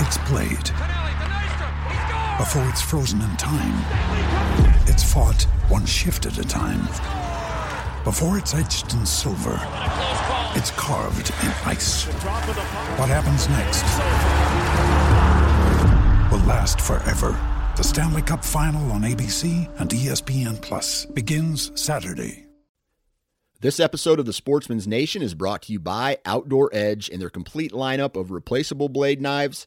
it's played. Before it's frozen in time, it's fought one shift at a time. Before it's etched in silver, it's carved in ice. What happens next will last forever. The Stanley Cup Final on ABC and ESPN Plus begins Saturday. This episode of the Sportsman's Nation is brought to you by Outdoor Edge and their complete lineup of replaceable blade knives,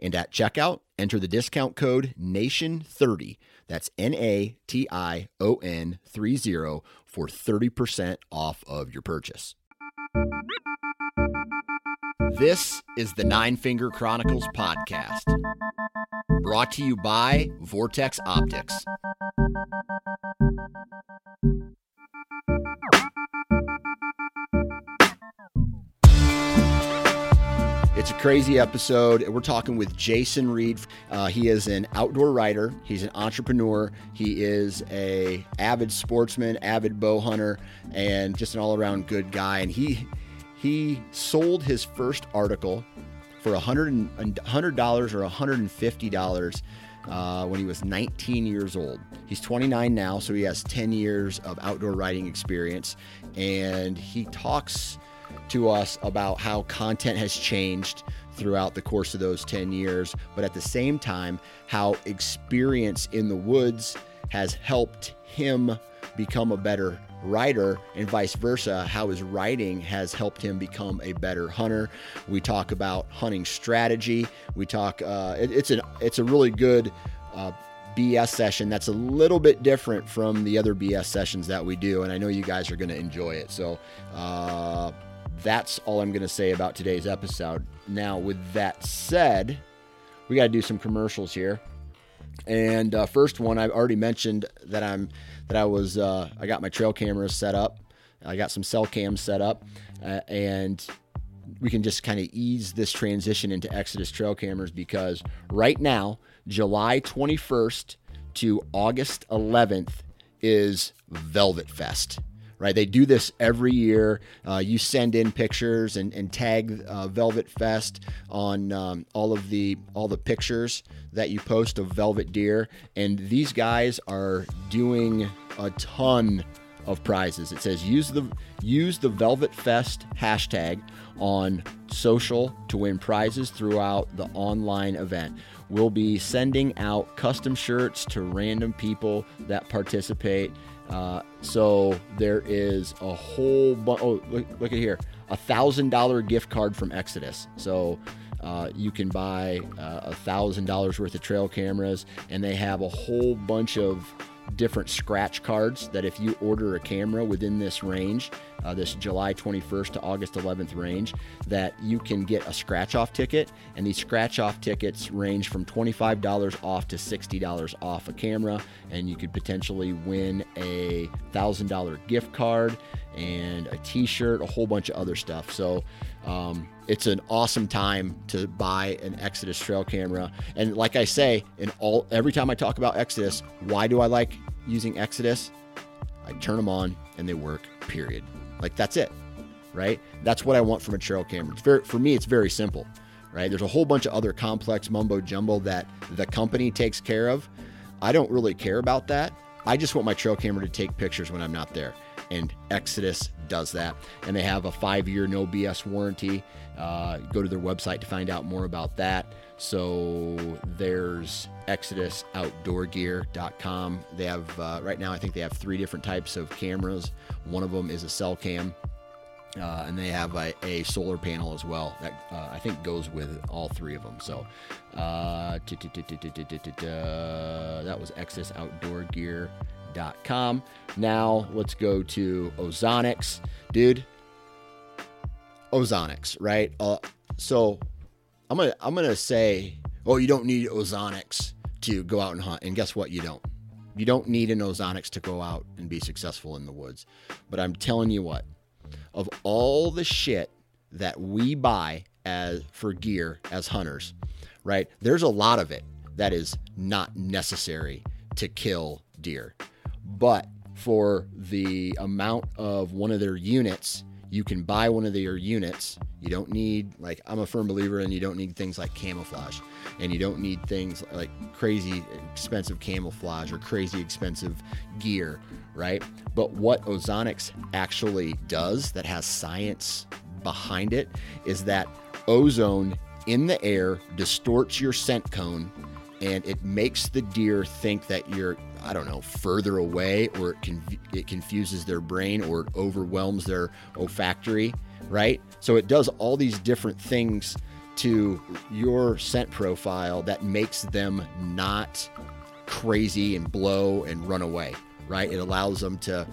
And at checkout, enter the discount code NATION30. That's N A T I O N 30 for 30% off of your purchase. This is the Nine Finger Chronicles podcast, brought to you by Vortex Optics. It's a crazy episode. We're talking with Jason Reed. Uh, he is an outdoor writer. He's an entrepreneur. He is a avid sportsman, avid bow hunter, and just an all-around good guy. And he he sold his first article for a hundred hundred dollars or hundred and fifty dollars uh, when he was 19 years old. He's 29 now, so he has 10 years of outdoor writing experience, and he talks to us about how content has changed throughout the course of those 10 years, but at the same time, how experience in the woods has helped him become a better writer and vice versa. How his writing has helped him become a better hunter. We talk about hunting strategy. We talk uh, it, it's an it's a really good uh, BS session that's a little bit different from the other BS sessions that we do, and I know you guys are going to enjoy it. So, uh, that's all I'm going to say about today's episode. Now, with that said, we got to do some commercials here. And uh, first one, I've already mentioned that I'm that I was uh, I got my trail cameras set up. I got some cell cams set up, uh, and we can just kind of ease this transition into Exodus trail cameras because right now, July 21st to August 11th is Velvet Fest right? They do this every year. Uh, you send in pictures and, and tag uh, Velvet Fest on um, all of the all the pictures that you post of velvet deer, and these guys are doing a ton of prizes. It says use the use the Velvet Fest hashtag on social to win prizes throughout the online event. We'll be sending out custom shirts to random people that participate. Uh, so there is a whole bunch. Oh, look, look at here, a thousand dollar gift card from Exodus. So uh, you can buy uh, a thousand dollars worth of trail cameras, and they have a whole bunch of different scratch cards that if you order a camera within this range, uh, this July 21st to August 11th range, that you can get a scratch off ticket. And these scratch off tickets range from $25 off to $60 off a camera. And you could potentially win a $1,000 gift card and a t shirt, a whole bunch of other stuff. So, um, it's an awesome time to buy an Exodus trail camera. And like I say, in all every time I talk about Exodus, why do I like using Exodus? I turn them on and they work, period. Like that's it, right? That's what I want from a trail camera. It's very, for me, it's very simple, right? There's a whole bunch of other complex mumbo jumbo that the company takes care of. I don't really care about that. I just want my trail camera to take pictures when I'm not there. And Exodus does that. And they have a five year no BS warranty. Uh, go to their website to find out more about that. So there's ExodusOutdoorGear.com. They have, uh, right now, I think they have three different types of cameras. One of them is a cell cam. Uh, and they have a, a, solar panel as well that uh, I think goes with all three of them. So that was ExodusOutdoorGear.com. Now let's go to Ozonics, dude. Ozonics, right? Uh, so I'm gonna I'm gonna say, oh, you don't need Ozonics to go out and hunt, and guess what? You don't. You don't need an Ozonics to go out and be successful in the woods. But I'm telling you what, of all the shit that we buy as for gear as hunters, right? There's a lot of it that is not necessary to kill deer. But for the amount of one of their units you can buy one of their units. You don't need, like, I'm a firm believer in you don't need things like camouflage and you don't need things like crazy expensive camouflage or crazy expensive gear, right? But what Ozonics actually does that has science behind it is that ozone in the air distorts your scent cone and it makes the deer think that you're I don't know further away or it can it confuses their brain or it overwhelms their olfactory right? So it does all these different things to your scent profile that makes them not crazy and blow and run away right? It allows them to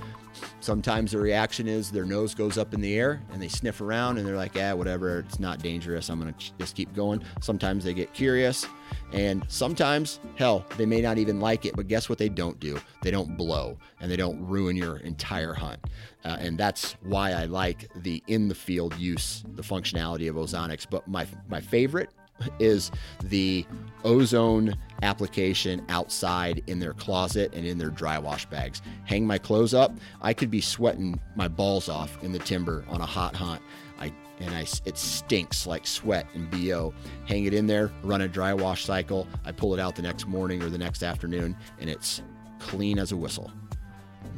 Sometimes the reaction is their nose goes up in the air and they sniff around and they're like, yeah, whatever, it's not dangerous. I'm going to just keep going. Sometimes they get curious. And sometimes, hell, they may not even like it, but guess what they don't do? They don't blow and they don't ruin your entire hunt. Uh, and that's why I like the in the field use, the functionality of Ozonics. But my, my favorite is the ozone application outside in their closet and in their dry wash bags. Hang my clothes up. I could be sweating my balls off in the timber on a hot hunt. I and I it stinks like sweat and bo. Hang it in there, run a dry wash cycle. I pull it out the next morning or the next afternoon, and it's clean as a whistle.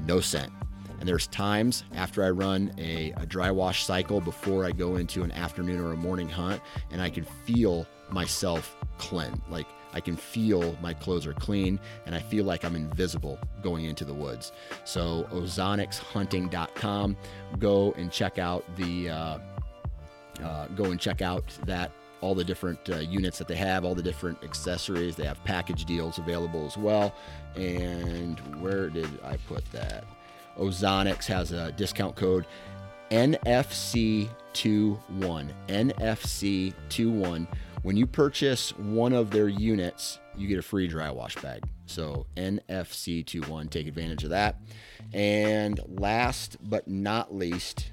No scent. And there's times after I run a, a, dry wash cycle before I go into an afternoon or a morning hunt, and I can feel myself cleanse. Like I can feel my clothes are clean and I feel like I'm invisible going into the woods. So, ozonicshunting.com. Go and check out the, uh, uh, go and check out that all the different uh, units that they have, all the different accessories. They have package deals available as well. And where did I put that? Ozonics has a discount code NFC21. NFC21 when you purchase one of their units, you get a free dry wash bag. So NFC21, take advantage of that. And last but not least,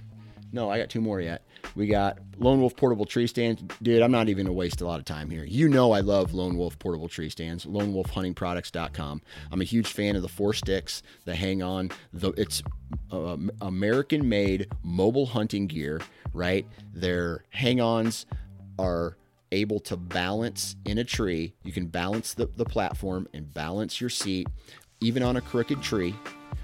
no, I got two more yet. We got Lone Wolf portable tree stands. Dude, I'm not even gonna waste a lot of time here. You know I love Lone Wolf portable tree stands. LoneWolfHuntingProducts.com. I'm a huge fan of the four sticks, the hang on. The it's uh, American-made mobile hunting gear, right? Their hang-ons are able to balance in a tree. You can balance the, the platform and balance your seat, even on a crooked tree.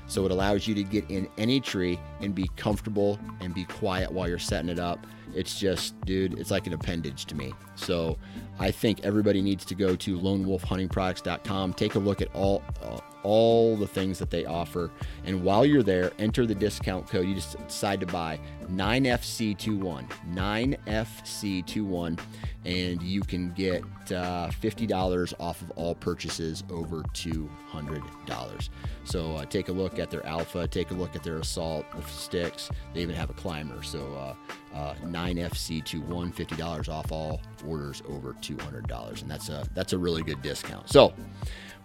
So it allows you to get in any tree and be comfortable and be quiet while you're setting it up. It's just, dude, it's like an appendage to me. So I think everybody needs to go to lonewolfhuntingproducts.com, take a look at all uh, all the things that they offer, and while you're there, enter the discount code. You just decide to buy 9FC21, 9FC21, and you can get uh, $50 off of all purchases over $200. So uh, take a look at their Alpha, take a look at their Assault sticks. They even have a climber. So uh, uh, 9FC21, $50 off all orders over $200, and that's a that's a really good discount. So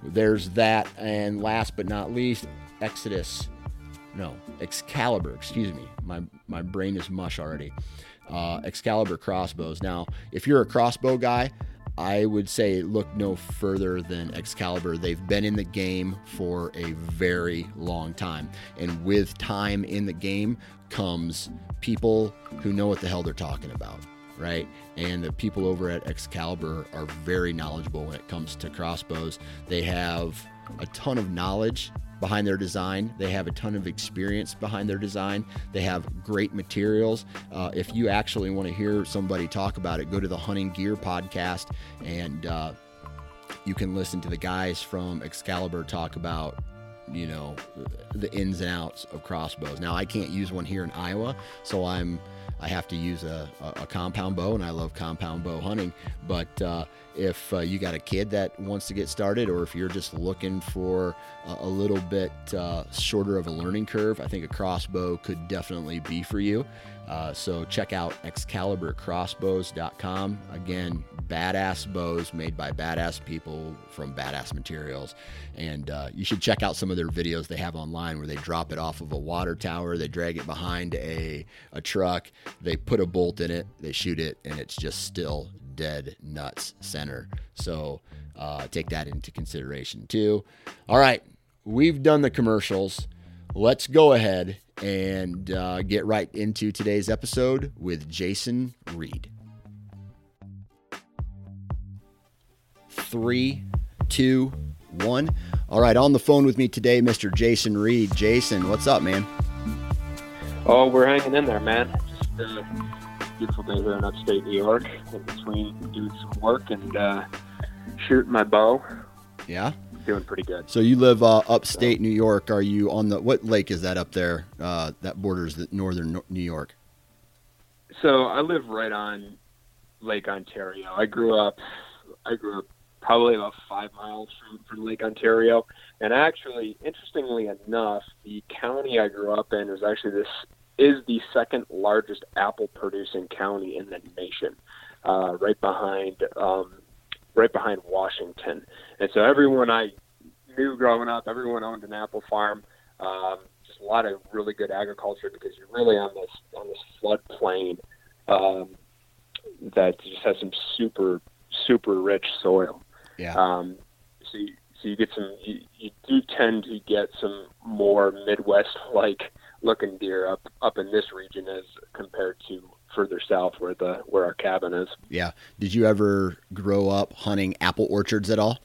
there's that, and last but not least, Exodus. No, Excalibur. Excuse me, my my brain is mush already. Uh, Excalibur crossbows. Now, if you're a crossbow guy, I would say look no further than Excalibur. They've been in the game for a very long time. And with time in the game comes people who know what the hell they're talking about, right? And the people over at Excalibur are very knowledgeable when it comes to crossbows. They have a ton of knowledge behind their design. They have a ton of experience behind their design. They have great materials. Uh, if you actually want to hear somebody talk about it, go to the Hunting Gear podcast and uh, you can listen to the guys from Excalibur talk about you know the ins and outs of crossbows. Now I can't use one here in Iowa, so I'm I have to use a, a, compound bow, and I love compound bow hunting. But uh, if uh, you got a kid that wants to get started, or if you're just looking for a, a little bit uh, shorter of a learning curve, I think a crossbow could definitely be for you. Uh, so check out excaliburcrossbows.com. Again, badass bows made by badass people from badass materials. And uh, you should check out some of their videos they have online where they drop it off of a water tower, they drag it behind a, a truck, they put a bolt in it, they shoot it, and it's just still dead nuts center. So uh, take that into consideration too. All right, we've done the commercials. Let's go ahead and uh, get right into today's episode with Jason Reed. Three, two, one. All right, on the phone with me today, Mr. Jason Reed. Jason, what's up, man? Oh, we're hanging in there, man. Just a uh, beautiful day here in upstate New York. In between doing some work and uh, shooting my bow. Yeah doing pretty good. So you live uh, upstate so. New York. Are you on the what lake is that up there? Uh, that borders the northern New York. So I live right on Lake Ontario. I grew up. I grew up probably about five miles from, from Lake Ontario, and actually, interestingly enough, the county I grew up in is actually this is the second largest apple producing county in the nation, uh, right behind um, right behind Washington. And so everyone I knew growing up, everyone owned an apple farm. Um, just a lot of really good agriculture because you're really on this on this floodplain um, that just has some super super rich soil. Yeah. Um, so you, so you get some you, you do tend to get some more Midwest like looking deer up up in this region as compared to further south where the where our cabin is. Yeah. Did you ever grow up hunting apple orchards at all?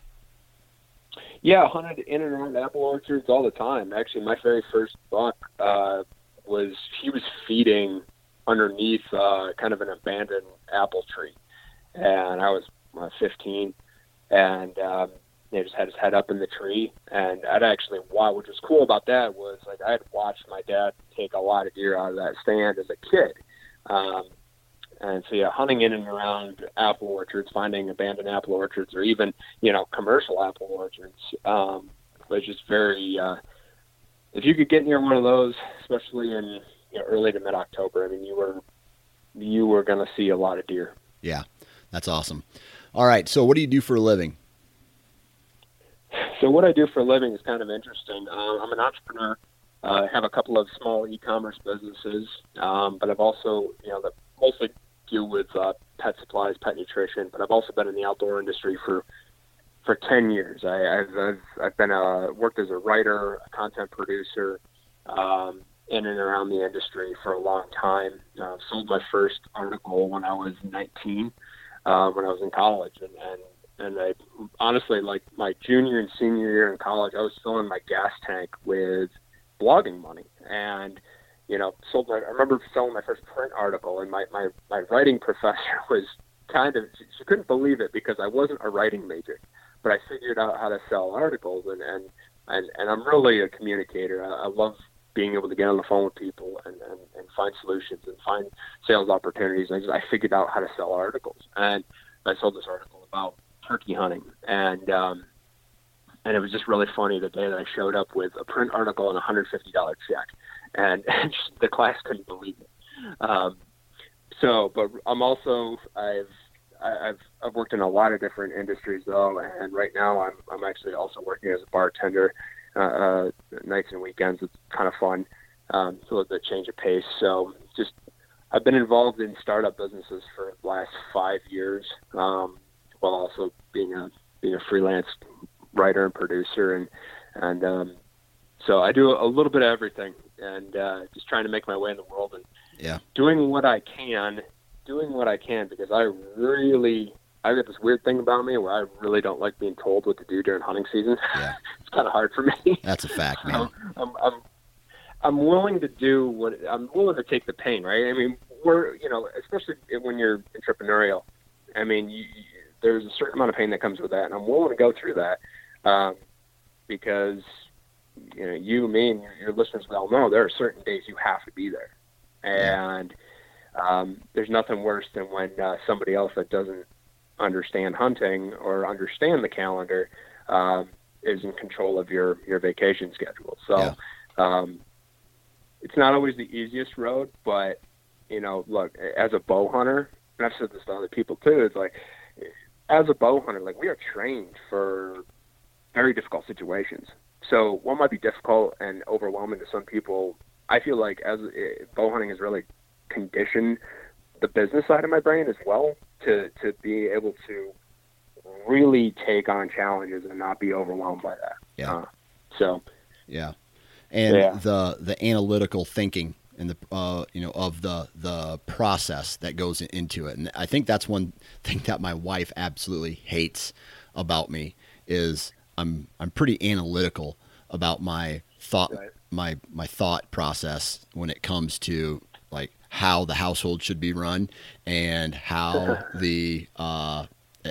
Yeah, I hunted in and around apple orchards all the time. Actually, my very first buck uh, was he was feeding underneath uh, kind of an abandoned apple tree, and I was uh, 15, and um, he just had his head up in the tree. And I'd actually, wow, which was cool about that was like I had watched my dad take a lot of deer out of that stand as a kid, um, and so yeah, hunting in and around apple orchards, finding abandoned apple orchards, or even you know commercial apple orchards, um, was just very. Uh, if you could get near one of those, especially in you know, early to mid October, I mean, you were you were going to see a lot of deer. Yeah, that's awesome. All right, so what do you do for a living? So what I do for a living is kind of interesting. Uh, I'm an entrepreneur. Uh, have a couple of small e-commerce businesses, um, but I've also, you know, that mostly deal with uh, pet supplies, pet nutrition. But I've also been in the outdoor industry for for ten years. I, have I've, I've been a worked as a writer, a content producer, um, in and around the industry for a long time. Uh, sold my first article when I was 19, uh, when I was in college, and, and and I honestly like my junior and senior year in college, I was filling my gas tank with blogging money. And, you know, sold my, I remember selling my first print article and my, my, my writing professor was kind of, she, she couldn't believe it because I wasn't a writing major, but I figured out how to sell articles and, and, and, and I'm really a communicator. I, I love being able to get on the phone with people and, and, and find solutions and find sales opportunities. I just, I figured out how to sell articles and I sold this article about turkey hunting and, um, and it was just really funny the day that I showed up with a print article and a hundred fifty dollar check, and, and the class couldn't believe it. Um, so, but I'm also I've I've I've worked in a lot of different industries though, and right now I'm I'm actually also working as a bartender, uh, uh, nights and weekends. It's kind of fun, um, a little bit change of pace. So just I've been involved in startup businesses for the last five years. Um, while also being a being a freelance writer and producer, and and um, so I do a little bit of everything, and uh, just trying to make my way in the world and yeah, doing what I can, doing what I can because I really I got this weird thing about me where I really don't like being told what to do during hunting season. Yeah. it's kind of hard for me. that's a fact, man. I'm, I'm, I'm willing to do what I'm willing to take the pain, right? I mean, we're, you know, especially when you're entrepreneurial. I mean, you, there's a certain amount of pain that comes with that, and I'm willing to go through that um, because, you know, you, me, and your, your listeners well know there are certain days you have to be there, and um, there's nothing worse than when uh, somebody else that doesn't understand hunting or understand the calendar um, is in control of your your vacation schedule. So. Yeah. Um, it's not always the easiest road, but you know, look, as a bow hunter, and I've said this to other people too, it's like as a bow hunter, like we are trained for very difficult situations. So what might be difficult and overwhelming to some people, I feel like as uh, bow hunting has really conditioned the business side of my brain as well to to be able to really take on challenges and not be overwhelmed by that. Yeah. Uh, so Yeah, and Yeah. the the analytical thinking and the uh, you know of the the process that goes into it, and I think that's one thing that my wife absolutely hates about me is I'm I'm pretty analytical about my thought Right. my my thought process when it comes to like how the household should be run and how the uh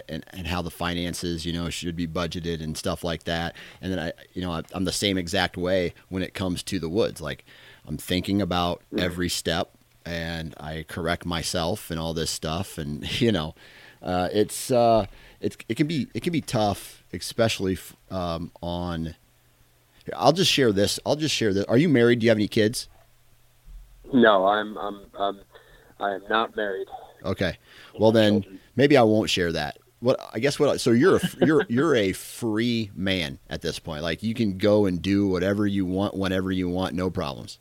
and, and how the finances you know should be budgeted and stuff like that. And then i you know I, i'm the same exact way when it comes to the woods. Like i'm thinking about every step and i correct myself and all this stuff. And you know uh, it's uh it's it can be it can be tough especially um, on i'll just share this i'll just share this are you married do you have any kids no, I'm I'm um, I am not married. Okay. Well then, maybe I won't share that. What I guess what so you're a, you're you're a free man at this point. Like you can go and do whatever you want whenever you want, no problems.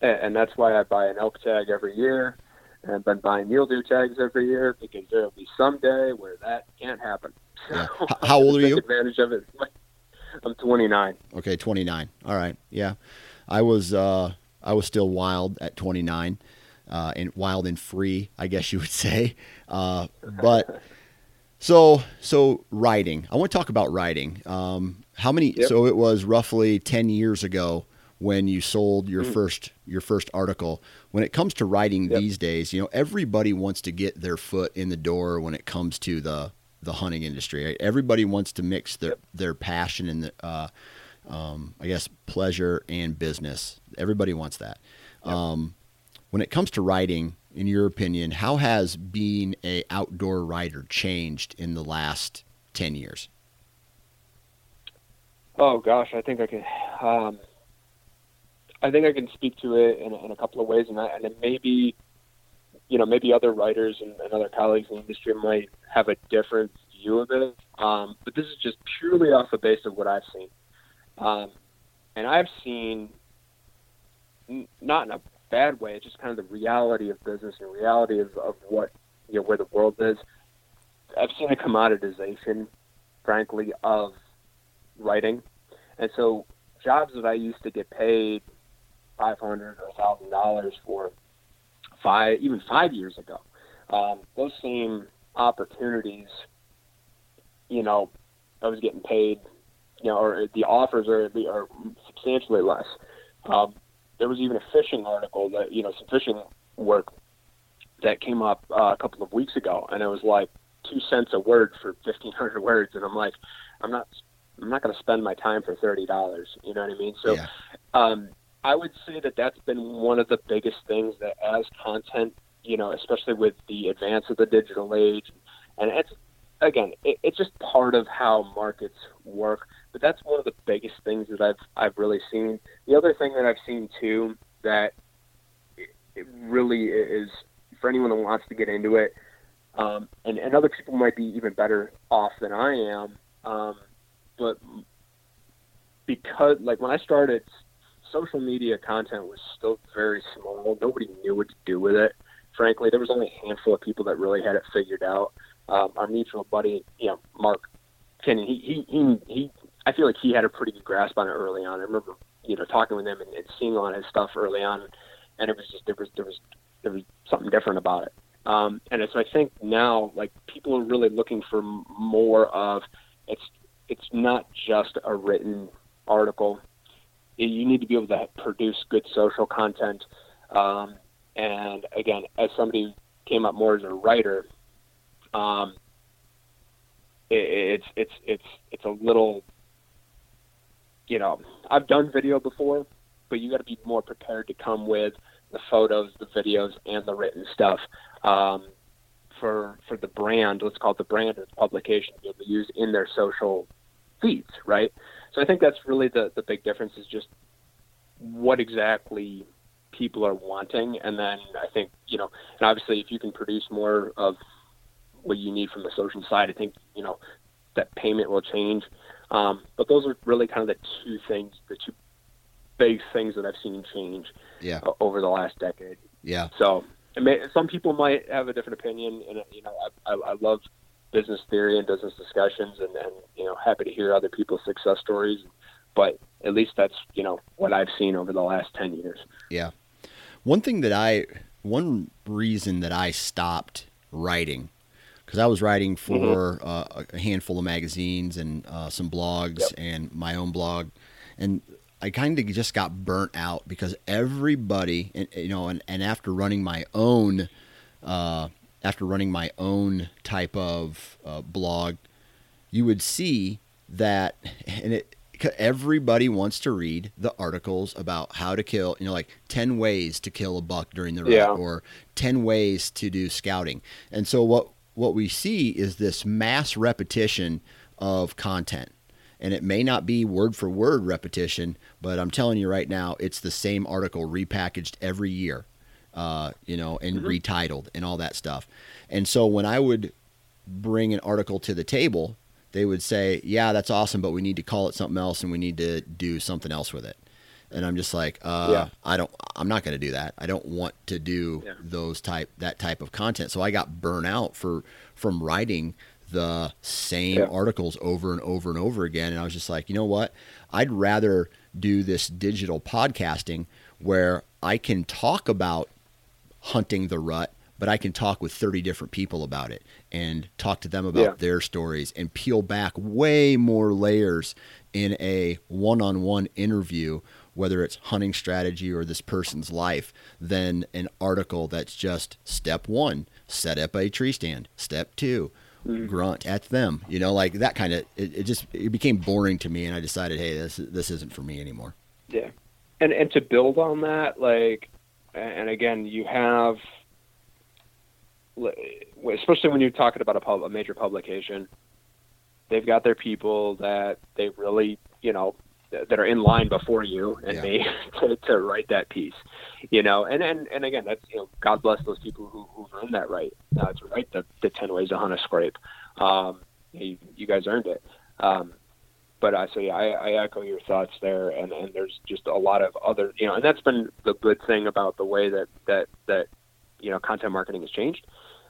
and, and that's why I buy an elk tag every year, and I've been buying mule deer tags every year because there will be some day where that can't happen. Yeah. So how old are you? Advantage of it. I'm 29. Okay, 29. All right. Yeah. I was uh I was still wild at 29. Uh and wild and free, I guess you would say. Uh but so so writing. I want to talk about writing. Um how many Yep. so it was roughly 10 years ago when you sold your first your first article. When it comes to writing Yep. these days, you know, everybody wants to get their foot in the door when it comes to the the hunting industry. Right? Everybody wants to mix their their passion and the, uh, um, I guess pleasure and business. Everybody wants that. Um, when it comes to writing, in your opinion, how has being a outdoor writer changed in the last ten years? Oh gosh, I think I can. Um, I think I can speak to it in, in a couple of ways, and, I, and then maybe, you know, maybe other writers and, and other colleagues in the industry might have a different view of it. Um, but this is just purely off the base of what I've seen, um, and I've seen, n- not in a bad way, just kind of the reality of business and reality of, of what you know where the world is. I've seen a commoditization, frankly, of writing. And so jobs that I used to get paid five hundred or thousand dollars for five even five years ago, um, those same opportunities, you know, I was getting paid, you know, or the offers are are substantially less. Um, there was even a fishing article that you know some fishing work that came up uh, a couple of weeks ago, and it was like two cents a word for fifteen hundred words, and I'm like, I'm not I'm not going to spend my time for thirty dollars. You know what I mean? So, yeah, um, I would say that that's been one of the biggest things that as content, you know, especially with the advance of the digital age, and it's again, it, it's just part of how markets work. But that's one of the biggest things that I've I've really seen. The other thing that I've seen too that it, really is for anyone that wants to get into it, um, and and other people might be even better off than I am. Um, but because like when I started, social media content was still very small. Nobody knew what to do with it. Frankly, there was only a handful of people that really had it figured out. um, our mutual buddy, you know, Mark Kenyon, he, he, he, he, I feel like he had a pretty good grasp on it early on. I remember, you know, talking with him and, and seeing a lot of his stuff early on, and it was just there was there was there was something different about it. Um, and so I think now, like people are really looking for more of it's it's not just a written article. You need to be able to produce good social content. Um, and again, as somebody who came up more as a writer, um, it, it's it's it's it's a little, you know, I've done video before, but you got to be more prepared to come with the photos, the videos, and the written stuff. Um, for for the brand, let's call it the brand of the publication to be able to use in their social feeds, right? So I think that's really the the big difference is just what exactly people are wanting, and then I think you know, and obviously if you can produce more of what you need from the social side, I think you know that payment will change. Um, but those are really kind of the two things, the two big things that I've seen change yeah. over the last decade. Yeah. So may, some people might have a different opinion, and you know, I, I, I love business theory and business discussions, and, and you know, happy to hear other people's success stories. But at least that's you know what I've seen over the last ten years. Yeah. One thing that I, one reason that I stopped writing, because I was writing for mm-hmm. uh, a handful of magazines and uh, some blogs yep. and my own blog, and I kind of just got burnt out because everybody, and, you know, and, and after running my own, uh, after running my own type of uh, blog, you would see that, and it, everybody wants to read the articles about how to kill, you know, like 10 ways to kill a buck during the rut yeah. or 10 ways to do scouting. And so what, what we see is this mass repetition of content and it may not be word for word repetition, but I'm telling you right now, it's the same article repackaged every year, uh, you know, and mm-hmm. retitled and all that stuff. And so when I would bring an article to the table, they would say, "Yeah, that's awesome, but we need to call it something else, and we need to do something else with it." And I'm just like, uh, yeah. I don't, I'm not going to do that. I don't want to do yeah. those type, that type of content. So I got burnt out for from writing the same yeah. articles over and over and over again. And I was just like, you know what? I'd rather do this digital podcasting where I can talk about hunting the rut, but I can talk with 30 different people about it and talk to them about yeah. their stories and peel back way more layers in a one on one interview, whether it's hunting strategy or this person's life, than an article that's just step one, set up a tree stand, step two, mm. grunt at them. You know, like that kind of. It, it, just it became boring to me, and I decided, hey, this this isn't for me anymore. Yeah, and and to build on that, like, and again, you have, especially when you're talking about a, pub, a major publication, they've got their people that they really, you know, that are in line before you and yeah. me to, to write that piece, you know, and, and, and again, that's, you know, God bless those people who, who've earned that right uh, to write the, the 10 ways to hunt a scrape. Um, you, you guys earned it. Um, but I say I, I echo your thoughts there, and, and there's just a lot of other, you know, and that's been the good thing about the way that that that you know content marketing has changed,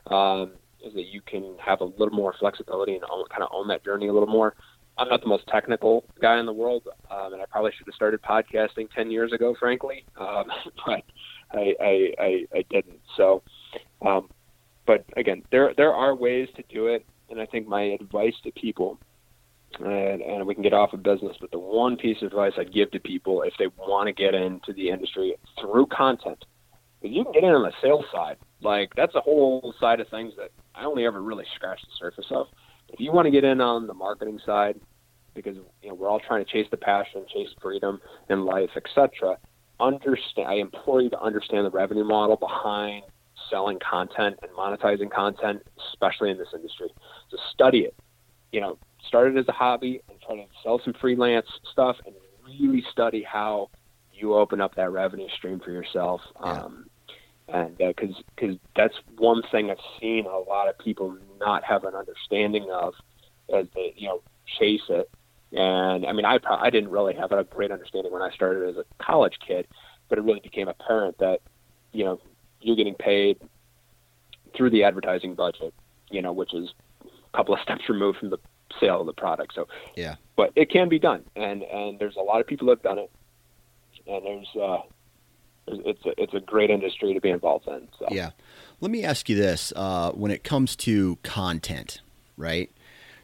um, is that you can have a little more flexibility and own, kind of own that journey a little more. I'm not the most technical guy in the world, um, and I probably should have started podcasting 10 years ago, frankly, um, but I, I, I, I didn't. So, um, but again, there there are ways to do it, and I think my advice to people, and, and we can get off of business, but the one piece of advice I'd give to people if they want to get into the industry through content, you can get in on the sales side. Like that's a whole side of things that I only ever really scratched the surface of if you want to get in on the marketing side, because you know we're all trying to chase the passion, chase freedom in life, etc. Understand. I implore you to understand the revenue model behind selling content and monetizing content, especially in this industry. So study it. You know, start it as a hobby and try to sell some freelance stuff, and really study how you open up that revenue stream for yourself. Yeah. Um, and because uh, because that's one thing I've seen a lot of people not have an understanding of as they you know chase it. And I mean, I I didn't really have a great understanding when I started as a college kid, but it really became apparent that you know you're getting paid through the advertising budget, you know, which is a couple of steps removed from the sale of the product. So yeah, but it can be done, and and there's a lot of people that have done it, and there's uh, it's a it's a great industry to be involved in. So. Yeah, let me ask you this: uh, when it comes to content, right?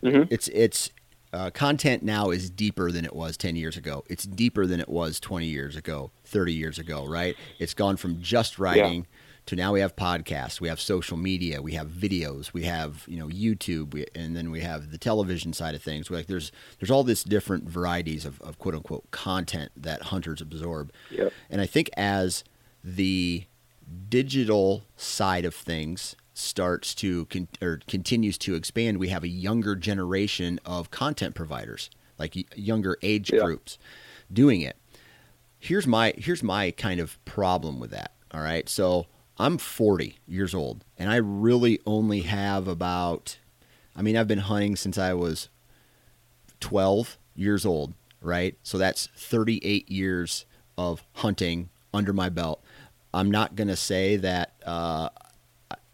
Mm-hmm. It's it's uh, content now is deeper than it was 10 years ago. It's deeper than it was 20 years ago, 30 years ago, right? It's gone from just writing yeah. To now we have podcasts, we have social media, we have videos, we have, you know, YouTube, we, and then we have the television side of things. Like there's there's all this different varieties of, of quote unquote content that hunters absorb. Yep. And I think as the digital side of things starts to con- or continues to expand, we have a younger generation of content providers, like y- younger age yeah. groups, doing it. Here's my here's my kind of problem with that. All right, so I'm 40 years old, and I really only have about. I mean, I've been hunting since I was 12 years old, right? So that's 38 years of hunting under my belt. I'm not going to say that uh,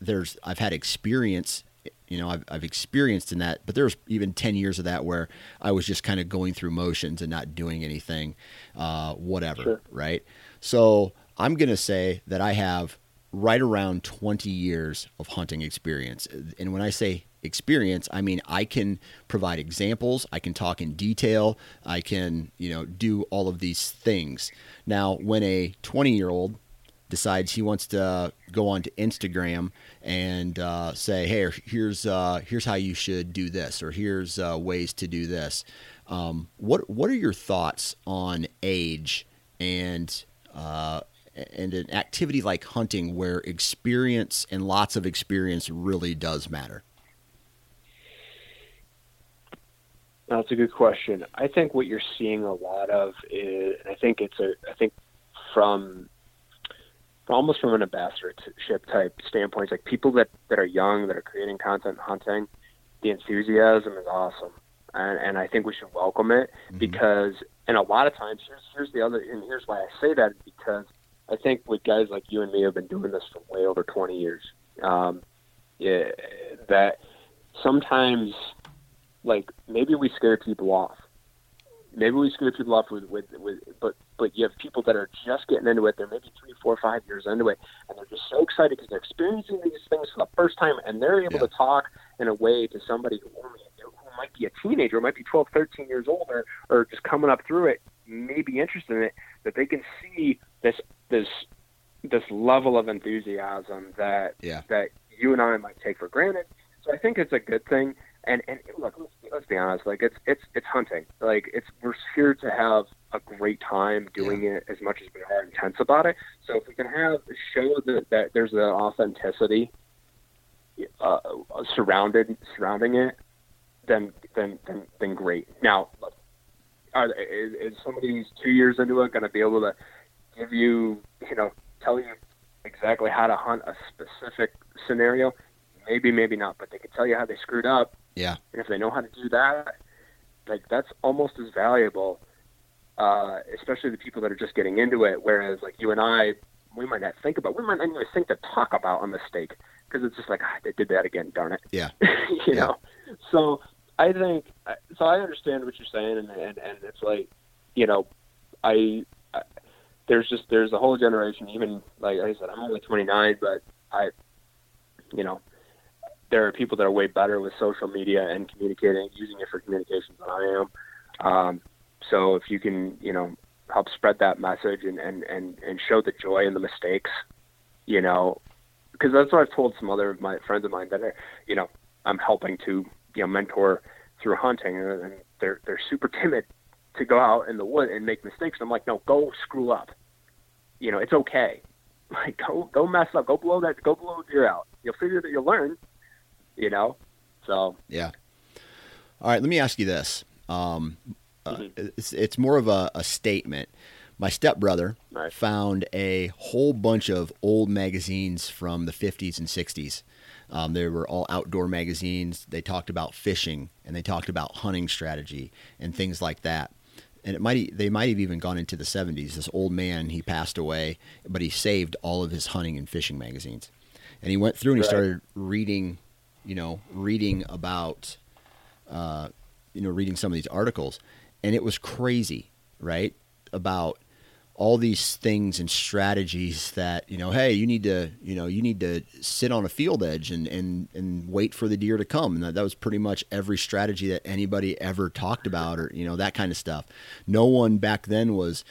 there's I've had experience you know I've, I've experienced in that but there's even 10 years of that where i was just kind of going through motions and not doing anything uh, whatever sure. right so i'm going to say that i have right around 20 years of hunting experience and when i say experience i mean i can provide examples i can talk in detail i can you know do all of these things now when a 20 year old decides he wants to go on to Instagram and uh, say, "Hey, here's uh, here's how you should do this," or "Here's uh, ways to do this." Um, what what are your thoughts on age and uh, and an activity like hunting where experience and lots of experience really does matter? That's a good question. I think what you're seeing a lot of is, I think it's a, I think from almost from an ambassadorship type standpoint, like people that that are young that are creating content hunting, the enthusiasm is awesome, and and I think we should welcome it mm-hmm. because and a lot of times here's here's the other and here's why I say that because I think with guys like you and me have been doing this for way over 20 years, um, yeah, that sometimes like maybe we scare people off maybe we scare people off with, with, with but but you have people that are just getting into it. They're maybe three, four, five years into it, and they're just so excited because they're experiencing these things for the first time, and they're able yeah. to talk in a way to somebody who only who might be a teenager, might be 12, 13 years old, or, or just coming up through it, may be interested in it, that they can see this this this level of enthusiasm that yeah. that you and I might take for granted. So I think it's a good thing and and look, let's, let's be honest. Like it's it's it's hunting. Like it's we're here to have a great time doing yeah. it as much as we are intense about it. So if we can have show that that there's an authenticity uh, surrounded surrounding it, then then then then great. Now, are, is, is somebody who's two years into it going to be able to give you you know tell you exactly how to hunt a specific scenario? Maybe, maybe not, but they can tell you how they screwed up yeah. And if they know how to do that, like that's almost as valuable, uh, especially the people that are just getting into it. Whereas like you and I, we might not think about, we might not even think to talk about a mistake because it's just like ah, they did that again, darn it. Yeah. you yeah. know. So I think so. I understand what you're saying, and and, and it's like, you know, I, I there's just there's a whole generation. Even like I said, I'm only 29, but I, you know, there are people that are way better with social media and communicating, using it for communications than I am. Um, so if you can, you know, help spread that message and, and, and, and show the joy and the mistakes, you know, because that's what I've told some other of my friends of mine that are, you know, I'm helping to, you know, mentor through hunting and they're, they're super timid to go out in the wood and make mistakes. I'm like, no, go screw up. You know, it's okay. Like go, go mess up, go blow that, go blow deer out. You'll figure that you'll learn you know. So yeah. All right, let me ask you this. Um, uh, mm-hmm. it's, it's more of a, a statement. My stepbrother right. found a whole bunch of old magazines from the 50s and 60s. Um, they were all outdoor magazines. They talked about fishing and they talked about hunting strategy and things like that. And it might they might have even gone into the 70s. This old man, he passed away, but he saved all of his hunting and fishing magazines. And he went through and he started reading you know, reading about, uh, you know, reading some of these articles, and it was crazy, right? About all these things and strategies that you know hey you need to you know you need to sit on a field edge and and and wait for the deer to come. And that, that was pretty much every strategy that anybody ever talked about or you know that kind of stuff. No one back then was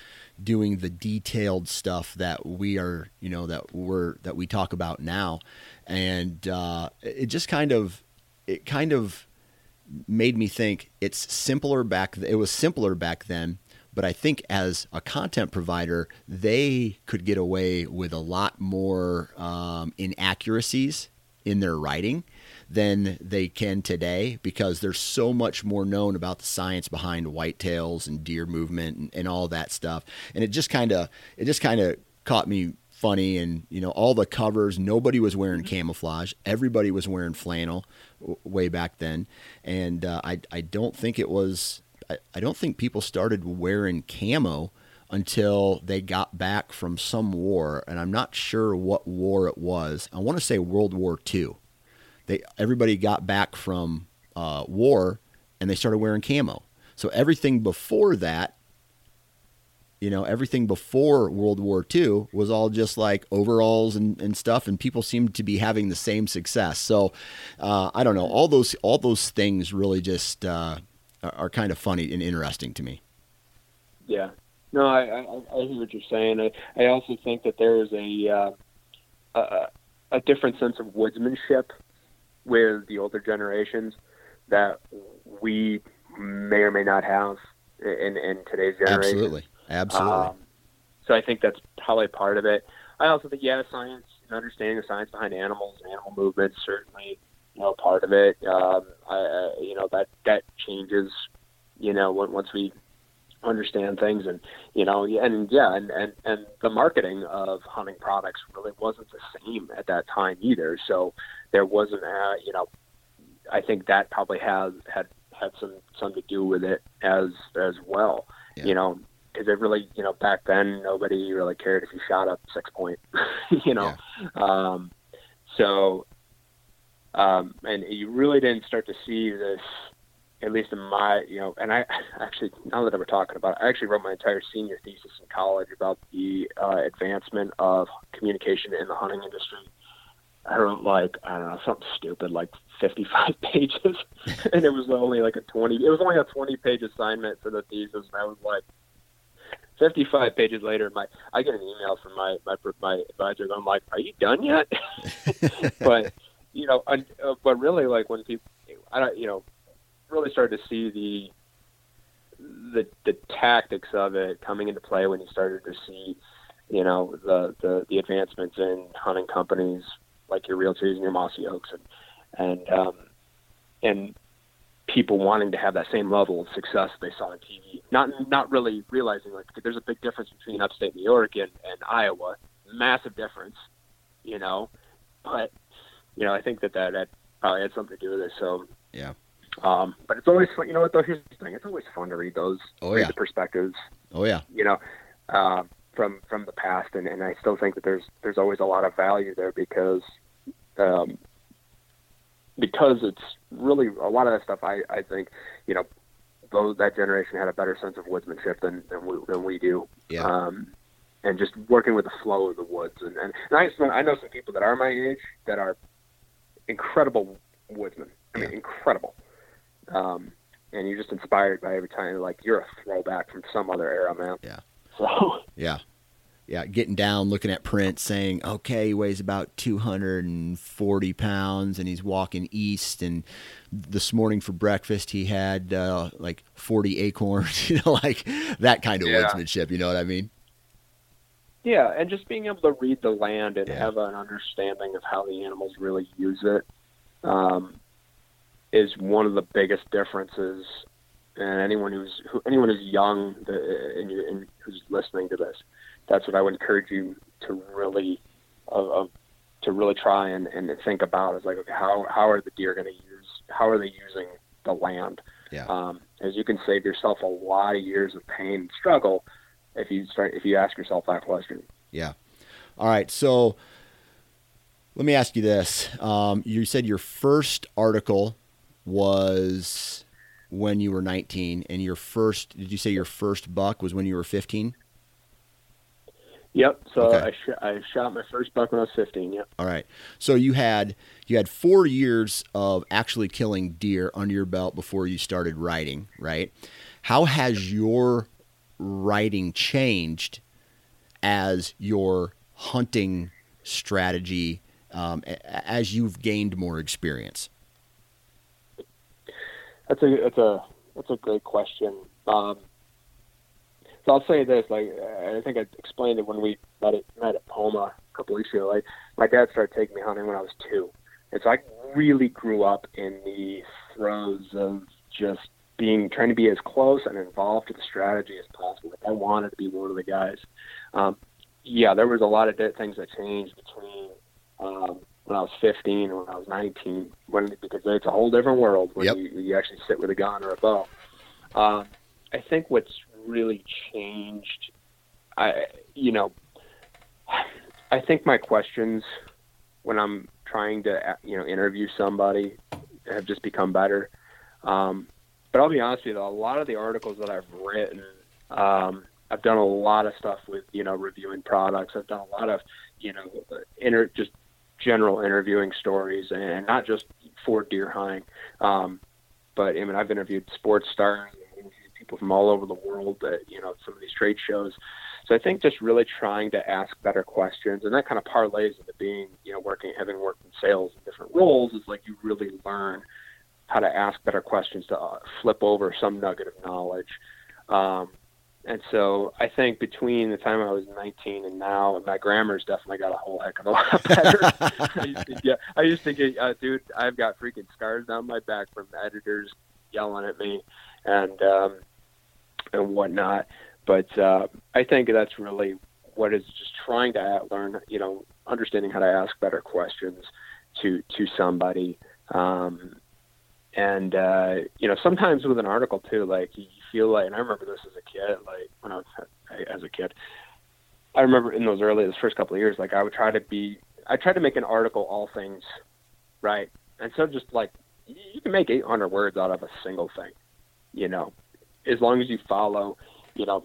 doing the detailed stuff that we are you know that we're that we talk about now. And uh, it just kind of it kind of made me think it's simpler back it was simpler back then but I think as a content provider, they could get away with a lot more um, inaccuracies in their writing than they can today because there's so much more known about the science behind whitetails and deer movement and, and all that stuff. And it just kind of it just kind of caught me funny and you know all the covers nobody was wearing camouflage. Everybody was wearing flannel w- way back then. And uh, I, I don't think it was I, I don't think people started wearing camo until they got back from some war, and I'm not sure what war it was. I want to say World War II. They everybody got back from uh, war, and they started wearing camo. So everything before that, you know, everything before World War II was all just like overalls and, and stuff, and people seemed to be having the same success. So uh, I don't know. All those all those things really just uh, are kind of funny and interesting to me. Yeah, no, I, I, I hear what you're saying. I, I also think that there is a, uh, a a different sense of woodsmanship with the older generations that we may or may not have in, in today's generation. Absolutely, absolutely. Um, so I think that's probably part of it. I also think yeah, science and understanding the science behind animals and animal movements certainly you know part of it. Um, I, you know that that changes, you know, once we understand things and you know and yeah and, and and the marketing of hunting products really wasn't the same at that time either so there wasn't a, you know i think that probably has had had some some to do with it as as well yeah. you know because it really you know back then nobody really cared if you shot up six point you know yeah. um so um, and you really didn't start to see this, at least in my, you know, and I actually, now that we're talking about it, I actually wrote my entire senior thesis in college about the uh, advancement of communication in the hunting industry. I wrote like, I don't know, something stupid, like 55 pages. and it was only like a 20, it was only a 20 page assignment for the thesis. And I was like, 55 pages later, my I get an email from my my my advisor. I'm like, "Are you done yet?" but you know, uh, but really, like when people, I don't, you know, really started to see the the the tactics of it coming into play when you started to see, you know, the the, the advancements in hunting companies like your Realtrees and your Mossy Oaks, and and um, and people wanting to have that same level of success they saw on TV. Not not really realizing like there's a big difference between upstate New York and, and Iowa, massive difference, you know, but you know, I think that that, that probably had something to do with it. So yeah. Um, but it's always fun, you know what though here's the thing it's always fun to read those oh, read yeah. the perspectives oh yeah you know uh, from from the past and, and I still think that there's there's always a lot of value there because um, because it's really a lot of that stuff I, I think you know those that generation had a better sense of woodsmanship than than we, than we do yeah. um, and just working with the flow of the woods and and, and I, I know some people that are my age that are incredible woodsman. I mean, incredible. Um, and you're just inspired by every time. Like you're a throwback from some other era, man. Yeah. So. Yeah. Yeah, getting down, looking at prints, saying, "Okay, he weighs about 240 pounds, and he's walking east." And this morning for breakfast, he had uh, like 40 acorns, you know, like that kind of yeah. woodsmanship. You know what I mean? Yeah, and just being able to read the land and yeah. have an understanding of how the animals really use it um, is one of the biggest differences. And anyone who's who, anyone who's young and, and, who's listening to this, that's what I would encourage you to really uh, uh, to really try and, and think about is like okay, how how are the deer going to use how are they using the land? Yeah. Um, as you can save yourself a lot of years of pain and struggle if you start if you ask yourself that question. Yeah. All right. So Let me ask you this. Um, you said your first article was when you were 19, and your first, did you say your first buck was when you were 15? Yep. So Okay. I, sh- I shot my first buck when I was 15. Yep. All right. So you had you had four years of actually killing deer under your belt before you started writing, right? How has your writing changed as your hunting strategy um, as you've gained more experience? That's a that's a that's a great question. Um, so I'll say this: like I think I explained it when we met at, met at Poma a couple weeks ago. Like my dad started taking me hunting when I was two, and so I really grew up in the throes of just being trying to be as close and involved to the strategy as possible. Like I wanted to be one of the guys. Um, yeah, there was a lot of things that changed between um, when I was 15 and when I was 19, when because it's a whole different world when Yep. you, you actually sit with a gun or a bow. Um, I think what's really changed, I you know, I think my questions when I'm trying to uh, you know interview somebody have just become better. Um, but I'll be honest with you, a lot of the articles that I've written, um, I've done a lot of stuff with you know reviewing products. I've done a lot of you know inter- just general interviewing stories, and not just for deer hunting. Um, but I mean, I've interviewed sports stars, people from all over the world at you know some of these trade shows. So I think just really trying to ask better questions, and that kind of parlays into being you know working, having worked in sales in different roles, is like you really learn how to ask better questions to uh, flip over some nugget of knowledge. Um, and so I think between the time I was 19 and now, my grammar's definitely got a whole heck of a lot better. I used to get, I used to get, uh, dude, I've got freaking scars down my back from editors yelling at me and, um, and whatnot. But, uh, I think that's really what is just trying to learn, you know, understanding how to ask better questions to, to somebody. Um, and uh, you know sometimes with an article too like you feel like and i remember this as a kid like when i was as a kid i remember in those early those first couple of years like i would try to be i tried to make an article all things right? And so just like you can make 800 words out of a single thing you know? As long as you follow you know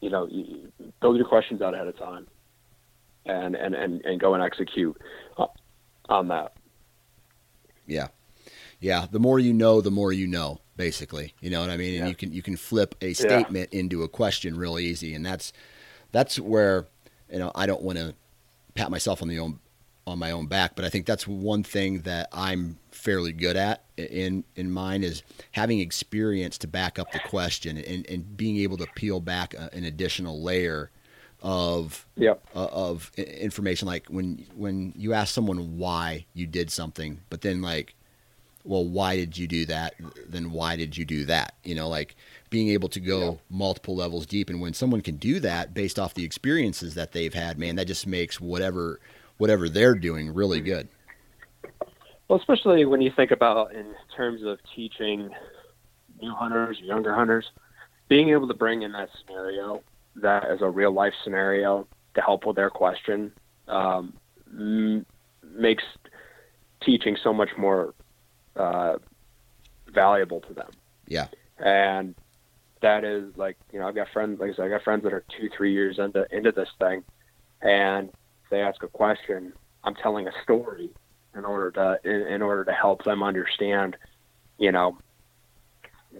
you know you build your questions out ahead of time and and and, and go and execute uh, on that. Yeah. Yeah. The more you know, the more you know, basically. You know what I mean? And Yeah. you can you can flip a statement into a question real easy. And that's that's where, you know, I don't want to pat myself on the own on my own back, but I think that's one thing that I'm fairly good at in in mine is having experience to back up the question and, and being able to peel back a, an additional layer of yep uh, of information like when when you ask someone why you did something but then like well why did you do that? Then why did you do that? You know like being able to go Yeah. multiple levels deep and when someone can do that based off the experiences that they've had man that just makes whatever whatever they're doing really good. Well, especially when you think about in terms of teaching new hunters, younger hunters, being able to bring in that scenario, that as a real life scenario to help with their question, um, makes teaching so much more uh, valuable to them. yeah And that is like, you know, I've got friends, like I said, I got friends that are two, three years into into this thing, and they ask a question, I'm telling a story in order to in, in order to help them understand, you know,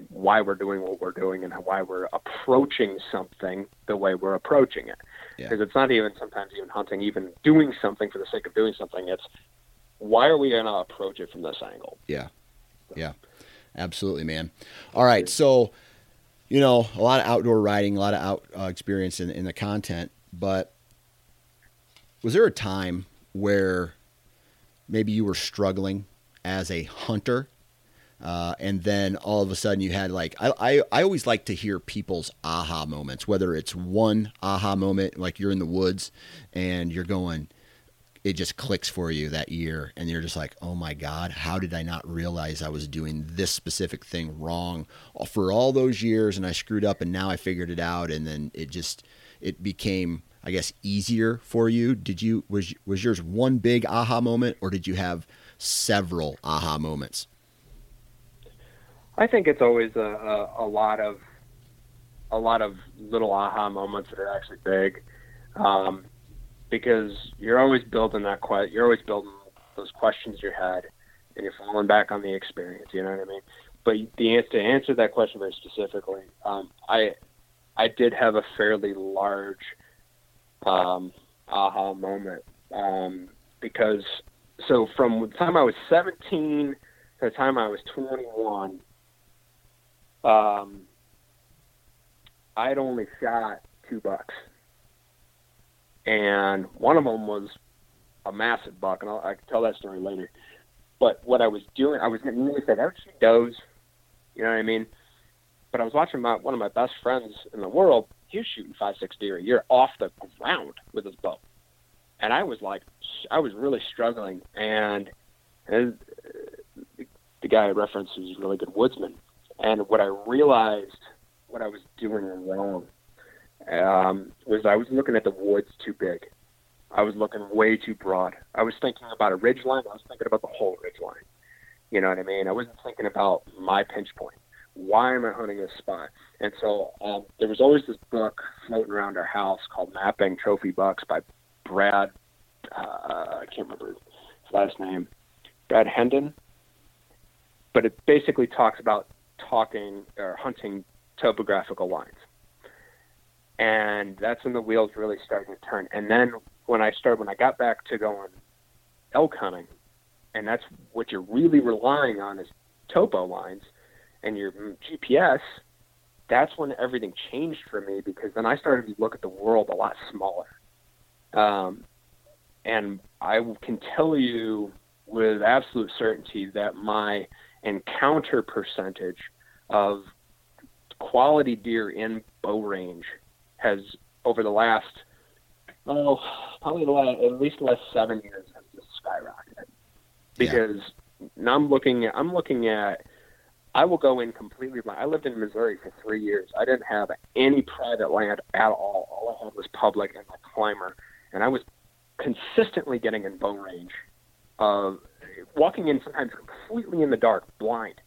why we're doing what we're doing and why we're approaching something the way we're approaching it. Yeah. Because it's not even sometimes even hunting, even doing something for the sake of doing something. It's why are we going to approach it from this angle? Yeah. Yeah. Absolutely, man. All right. So, you know, a lot of outdoor writing, a lot of out uh, experience in, in the content, but was there a time where maybe you were struggling as a hunter? Uh, and then all of a sudden you had like I, I I always like to hear people's aha moments, whether it's one aha moment like you're in the woods and you're going, it just clicks for you that year and you're just like oh my god how did i not realize i was doing this specific thing wrong for all those years and i screwed up and now i figured it out and then it just it became I guess, easier for you? Did you was was yours one big aha moment, or did you have several aha moments? I think it's always a, a, a lot of a lot of little aha moments that are actually big, um, because you're always building that que- you're always building those questions in your head, and you're falling back on the experience. You know what I mean? But the answer to answer that question very specifically, um, I I did have a fairly large um, aha moment um, because so from the time I was 17 to the time I was 21, um, I'd only shot two bucks, and one of them was a massive buck, and I'll, I can tell that story later. But what I was doing, I was getting really said, I would shoot does, you know what I mean? But I was watching my one of my best friends in the world. He was shooting five, six deer a year off the ground with his bow, and I was like, I was really struggling. And, and the guy I referenced was a really good woodsman, and what I realized, what I was doing wrong, um, was I was looking at the woods too big. I was looking way too broad. I was thinking about a ridge line. I was thinking about the whole ridge line. You know what I mean? I wasn't thinking about my pinch point. Why am I hunting this spot? And so um, there was always this book floating around our house called Mapping Trophy Bucks by Brad. Uh, I can't remember his last name. Brad Herndon. But it basically talks about talking or hunting topographical lines. And that's when the wheels really started to turn. And then when I started, when I got back to going elk hunting, and that's what you're really relying on is topo lines and your GPS. That's when everything changed for me because then I started to look at the world a lot smaller. Um, and I can tell you with absolute certainty that my encounter percentage of quality deer in bow range has over the last oh probably the last, at least the last seven years has just skyrocketed because yeah. now I'm looking at I'm looking at I will go in completely blind. I lived in Missouri for three years. I didn't have any private land at all. All I had was public and a climber, and I was consistently getting in bow range of walking in sometimes completely in the dark, blind,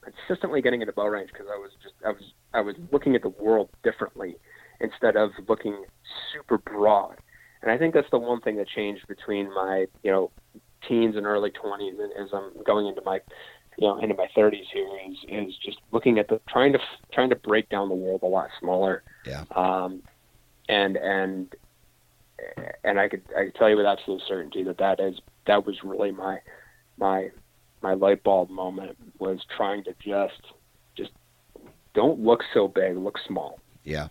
consistently getting into bow range because I was just I was I was looking at the world differently instead of looking super broad. And I think that's the one thing that changed between my you know teens and early 20s and as I'm going into my you know into my 30s here is is just looking at the trying to trying to break down the world a lot smaller. Yeah. Um, and and and I could I could tell you with absolute certainty that that is that was really my my my light bulb moment was trying to just just don't look so big, look small. Yeah.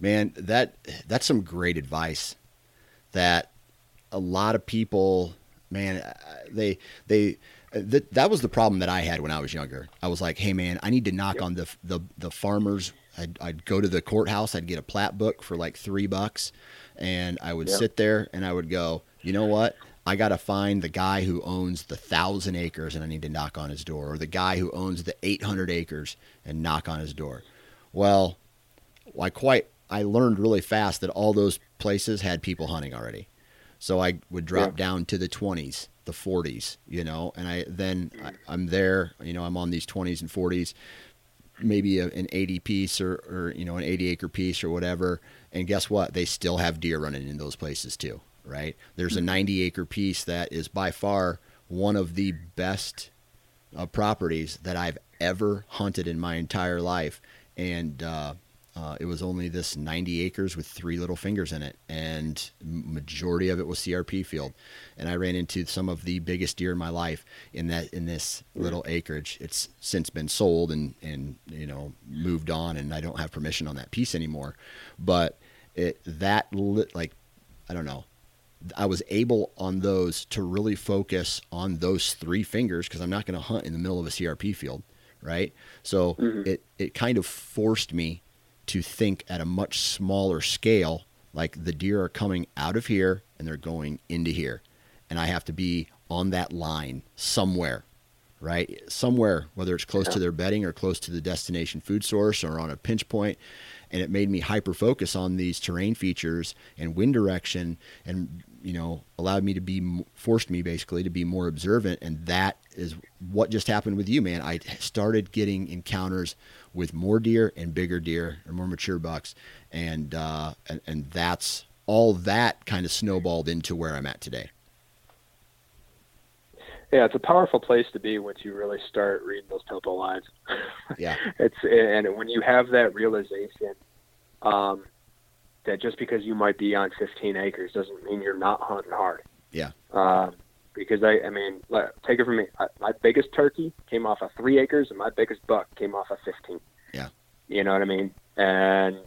Man, that that's some great advice that a lot of people, man, they they that that was the problem that I had when I was younger. I was like, hey man, I need to knock yep. on the the the farmers. I'd, I'd go to the courthouse. I'd get a plat book for like three bucks, and I would yep. sit there and I would go, you know what? I got to find the guy who owns the thousand acres and I need to knock on his door, or the guy who owns the 800 acres and knock on his door. Well, I quite I learned really fast that all those places had people hunting already. So I would drop yeah. down to the 20s, the 40s, you know, and I then I, am there, you know, I'm on these 20s and 40s, maybe a, an 80 piece or, or, you know, an 80 acre piece or whatever. And guess what? They still have deer running in those places too, right? There's a 90 acre piece that is by far one of the best uh, properties that I've ever hunted in my entire life. And, uh, uh, it was only this 90 acres with three little fingers in it, and majority of it was CRP field. And I ran into some of the biggest deer in my life in that in this little acreage. It's since been sold and and you know moved on, and I don't have permission on that piece anymore. But it that lit, like I don't know. I was able on those to really focus on those three fingers because I'm not going to hunt in the middle of a CRP field, right? So mm-hmm. it it kind of forced me to think at a much smaller scale. Like the deer are coming out of here and they're going into here, and I have to be on that line somewhere, right? Somewhere, whether it's close yeah. to their bedding or close to the destination food source or on a pinch point, and it made me hyper focus on these terrain features and wind direction and you know allowed me to be forced me basically to be more observant and that is what just happened with you man. I started getting encounters with more deer and bigger deer and more mature bucks and uh and, and that's all that kind of snowballed into where i'm at today. Yeah, it's a powerful place to be once you really start reading those topo lines. Yeah, it's and when you have that realization um, that just because you might be on 15 acres doesn't mean you're not hunting hard. Yeah. Um, because I, I mean, take it from me. My biggest turkey came off of three acres, and my biggest buck came off of 15. Yeah. You know what I mean? And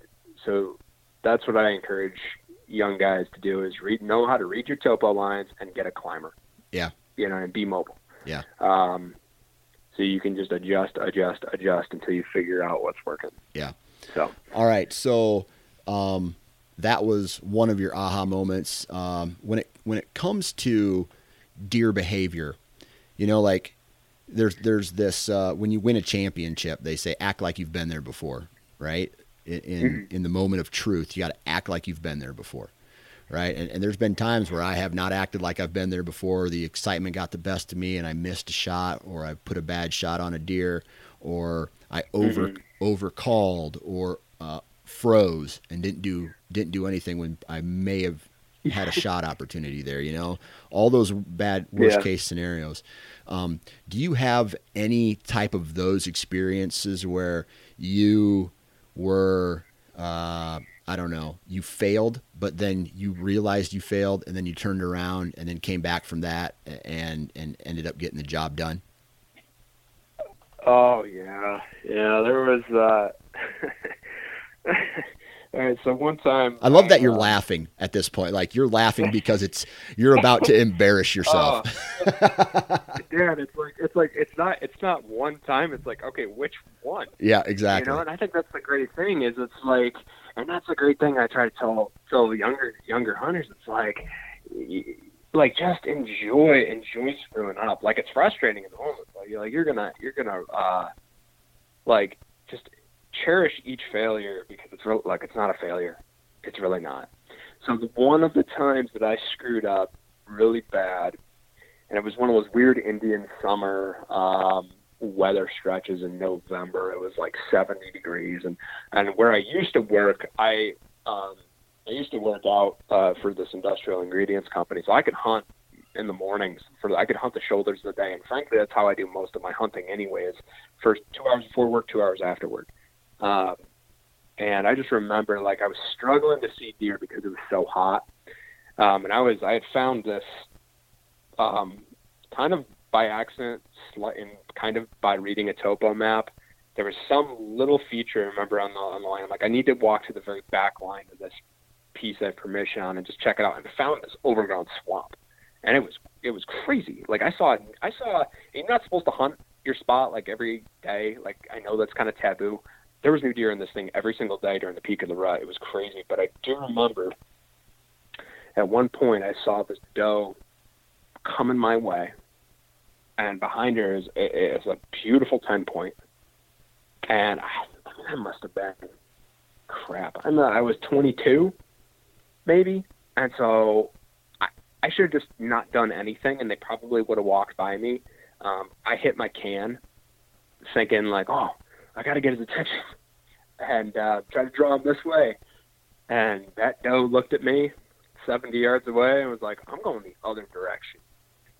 so that's what I encourage young guys to do is read, know how to read your topo lines and get a climber. Yeah you know, and be mobile. Yeah. Um, so you can just adjust, adjust, adjust until you figure out what's working. Yeah. So. All right. So, um, that was one of your aha moments. Um, when it when it comes to deer behavior, you know, like there's there's this uh, when you win a championship, they say act like you've been there before, right? In in, mm-hmm. in the moment of truth, you got to act like you've been there before right? And, and, there's been times where I have not acted like I've been there before. The excitement got the best of me, and I missed a shot, or I put a bad shot on a deer, or I over mm-hmm. over called, or uh, froze and didn't do didn't do anything when I may have had a shot opportunity there. You know, all those bad worst yeah. case scenarios. Um, do you have any type of those experiences where you were uh, I don't know, you failed, but then you realized you failed and then you turned around and then came back from that and and ended up getting the job done? Oh yeah. Yeah, there was uh All right, so one time I love that you're uh, laughing at this point. Like you're laughing because it's you're about to embarrass yourself. Uh, yeah, it's like it's like it's not it's not one time. It's like okay, which one? Yeah, exactly. You know, and I think that's the great thing is it's like, and that's a great thing I try to tell tell the younger younger hunters. It's like, like just enjoy enjoy screwing up. Like it's frustrating in the moment, but you're like you're gonna you're gonna uh, like just cherish each failure because it's real, like it's not a failure. It's really not. So the, one of the times that I screwed up really bad, and it was one of those weird Indian summer um, weather stretches in November. It was like 70 degrees, and and where I used to work, I um, I used to work out uh, for this industrial ingredients company, so I could hunt in the mornings for I could hunt the shoulders of the day, and frankly, that's how I do most of my hunting, anyways. First two hours before work, two hours after work. Um, and I just remember like I was struggling to see deer because it was so hot. Um, and I was I had found this um, kind of by accident, and kind of by reading a topo map. There was some little feature I remember on the on the line. Like, I need to walk to the very back line of this piece I permission on and just check it out. And I found this overgrown swamp, and it was it was crazy. Like I saw I saw you're not supposed to hunt your spot like every day. Like I know that's kind of taboo, there was new deer in this thing every single day during the peak of the rut. It was crazy, but I do remember at one point I saw this doe coming my way, and behind her is, is a beautiful ten point, and I, I, must have been crap. I'm not, I was 22, maybe, and so I, I should have just not done anything, and they probably would have walked by me. Um, I hit my can, thinking like, oh I got to get his attention and uh, try to draw him this way. And that doe looked at me 70 yards away and was like, I'm going the other direction.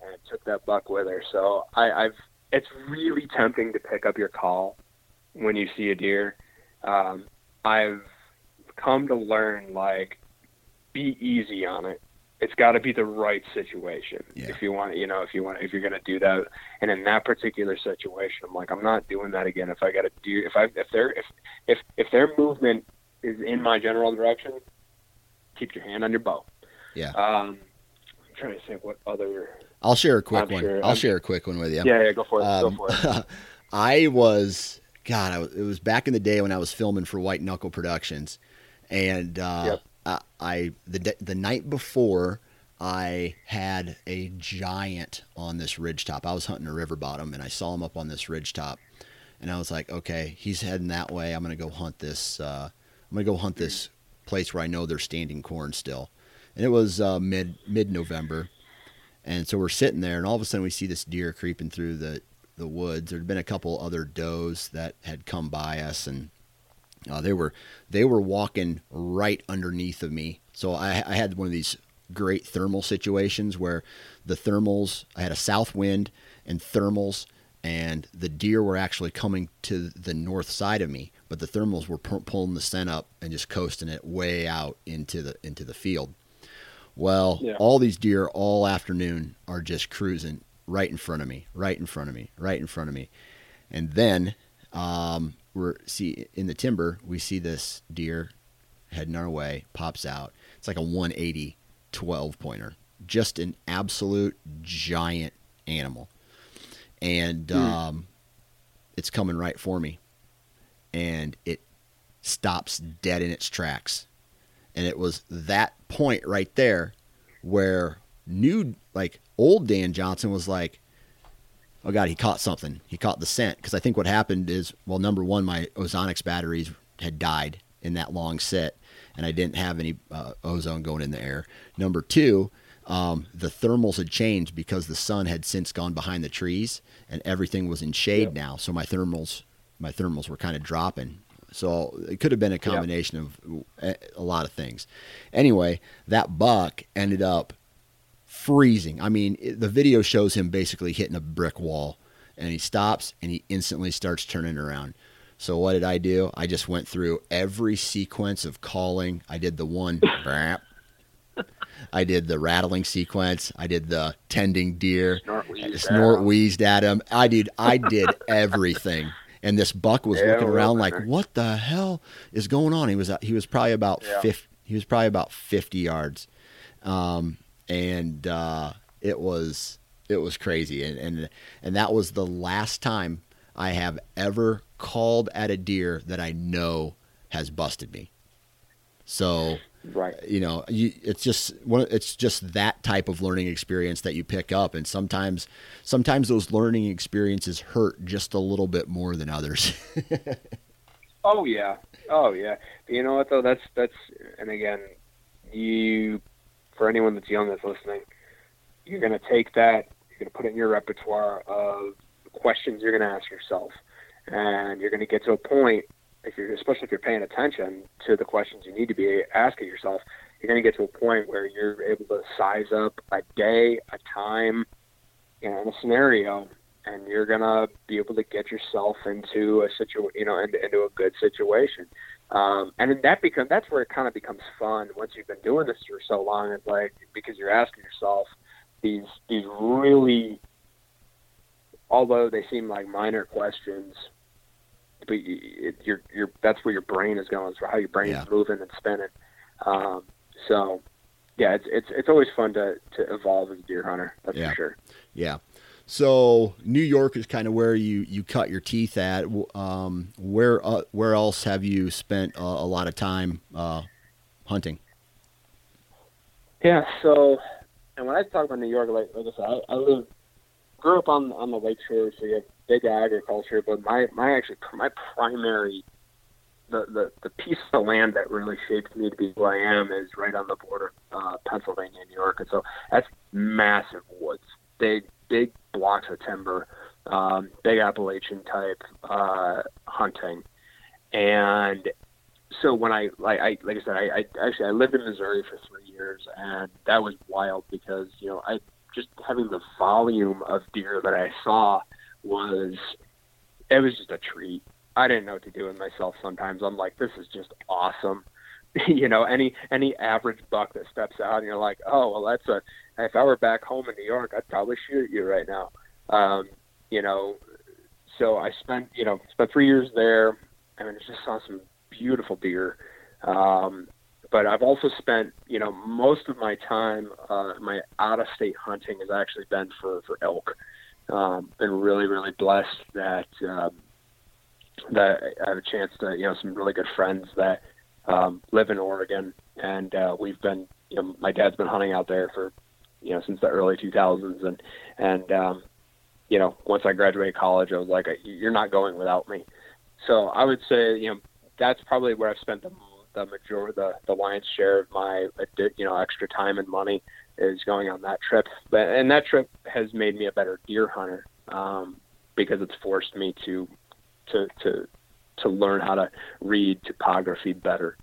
And took that buck with her. So I, I've, it's really tempting to pick up your call when you see a deer. Um, I've come to learn like, be easy on it it's got to be the right situation. Yeah. if you want you know if you want if you're going to do that. And in that particular situation i'm like i'm not doing that again. If i got to do if i if they're if if if their movement is in my general direction keep your hand on your bow. Yeah. Um i'm trying to think what other i'll share a quick I'm one. sure, i'll I'm, share a quick one with you. Yeah yeah go for it um, go for it. I was god I, it was back in the day when i was filming for white knuckle productions. And uh yep uh, I the the night before I had a giant on this ridge top. I was hunting a river bottom and I saw him up on this ridge top, and I was like, okay, he's heading that way. I'm gonna go hunt this uh, I'm gonna go hunt this place where I know there's standing corn still. And it was uh, mid mid November, and so we're sitting there, and all of a sudden we see this deer creeping through the the woods. There'd been a couple other does that had come by us, and uh, they were they were walking right underneath of me. So I, I had one of these great thermal situations where the thermals I had a south wind and thermals, and the deer were actually coming to the north side of me, but the thermals were pu- pulling the scent up and just coasting it way out into the into the field. Well, Yeah. all these deer all afternoon are just cruising right in front of me, right in front of me, right in front of me. And then um, we're see in the timber, we see this deer heading our way, pops out. It's like a 180 12 pointer, just an absolute giant animal. And um, it's coming right for me. And it stops dead in its tracks. And it was that point right there where new, like old Dan Johnson was like, oh God, he caught something. He caught the scent. Because I think what happened is, well, number one, my Ozonics batteries had died in that long sit, and I didn't have any uh, ozone going in the air. Number two, um, the thermals had changed because the sun had since gone behind the trees, and everything was in shade Yep. now. So my thermals, my thermals were kind of dropping. So it could have been a combination of a, a lot of things. Anyway, that buck ended up freezing. I mean, it, the video shows him basically hitting a brick wall, and he stops and he instantly starts turning around. So what did I do? I just went through every sequence of calling. I did the one, brap. I did the rattling sequence. I did the tending deer, Snort wheezed snort at wheezed at him. I did. I did everything. And this buck was Yeah, looking around like, "What the hell is going on?" He was he was probably about Yeah. fif- He was probably about fifty yards um, and uh, it was it was crazy, and, and and that was the last time I have ever called at a deer that I know has busted me. So Right. you know, you, it's just one. It's just that type of learning experience that you pick up, and sometimes sometimes those learning experiences hurt just a little bit more than others. Oh yeah. Oh yeah. You know what though? That's that's and again, you for anyone that's young that's listening, you're gonna take that, you're gonna put it in your repertoire of questions you're gonna ask yourself. And you're gonna get to a point if you're especially if you're paying attention to the questions you need to be asking yourself, you're gonna get to a point where you're able to size up a day, a time, in a scenario and you're gonna be able to get yourself into a situ, you know, into, into a good situation. Um, and then that become that's where it kind of becomes fun once you've been doing this for so long. It's like because you're asking yourself these these really, although they seem like minor questions, but you, it, you're you're that's where your brain is going. So how your brain's Yeah. moving and spinning. Um, so yeah, it's it's it's always fun to to evolve as a deer hunter. That's Yeah. for sure. Yeah. So New York is kind of where you, you cut your teeth at. Um, where uh, where else have you spent a, lot of time uh, hunting? Yeah. So, and when I talk about New York, like, like I said, I, I live, grew up on on the Lake Shore, so you have big agriculture. But my my actually my primary, the the the piece of land that really shaped me to be who I am is right on the border, uh, Pennsylvania and New York, and so that's massive woods, big big blocks of timber, um, big Appalachian type uh, hunting, and so when I like I like I said I, I actually I lived in Missouri for three years and that was wild because you know I just having the volume of deer that I saw was it was just a treat. I didn't know what to do with myself sometimes. I'm like this is just awesome. you know any any average buck that steps out and you're like oh well that's a if I were back home in New York I'd probably shoot you right now. Um, you know so I spent you know spent three years there and I just saw some beautiful deer. Um, but I've also spent, you know, most of my time, uh, my out of state hunting has actually been for, for elk. Um, been really, really blessed that, um, that I have a chance to, you know, some really good friends that, um, live in Oregon and, uh, we've been, you know, my dad's been hunting out there for, you know, since the early 2000s. And, and, um, you know, once I graduated college, I was like, you're not going without me. So I would say, you know, that's probably where I've spent the the major the the lion's share of my you know extra time and money is going on that trip. But and that trip has made me a better deer hunter um, because it's forced me to to to to learn how to read topography better.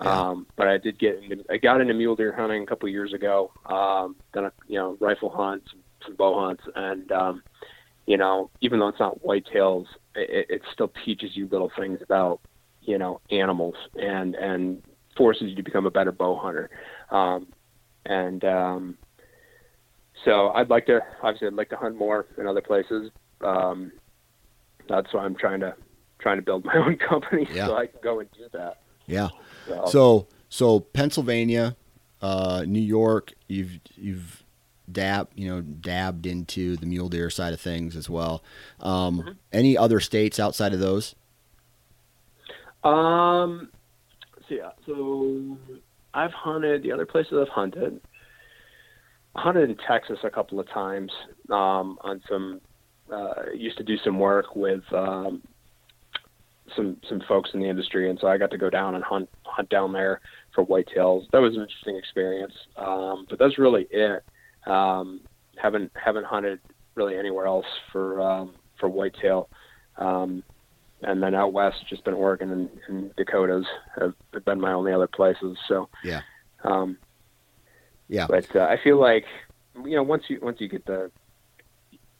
Yeah. Um, but I did get into, I got into mule deer hunting a couple of years ago. Um, done a you know rifle hunts, some bow hunts, and um, you know even though it's not whitetails, it, it still teaches you little things about you know animals and and forces you to become a better bow hunter. Um, and um, so I'd like to obviously I'd like to hunt more in other places. Um, that's why I'm trying to trying to build my own company yeah. so I can go and do that. Yeah. So so, so Pennsylvania, uh, New York, you've you've dab you know dabbed into the mule deer side of things as well. Um, mm-hmm. Any other states outside of those? Um, so yeah, so I've hunted the other places I've hunted. Hunted in Texas a couple of times um, on some. Uh, used to do some work with um, some some folks in the industry, and so I got to go down and hunt hunt down there for whitetails. That was an interesting experience, um, but that's really it. Um, haven't haven't hunted really anywhere else for um, for whitetail. Um, and then out west, just been Oregon and, in Dakotas. Have, have been my only other places. So yeah, um, yeah. But uh, I feel like you know once you once you get the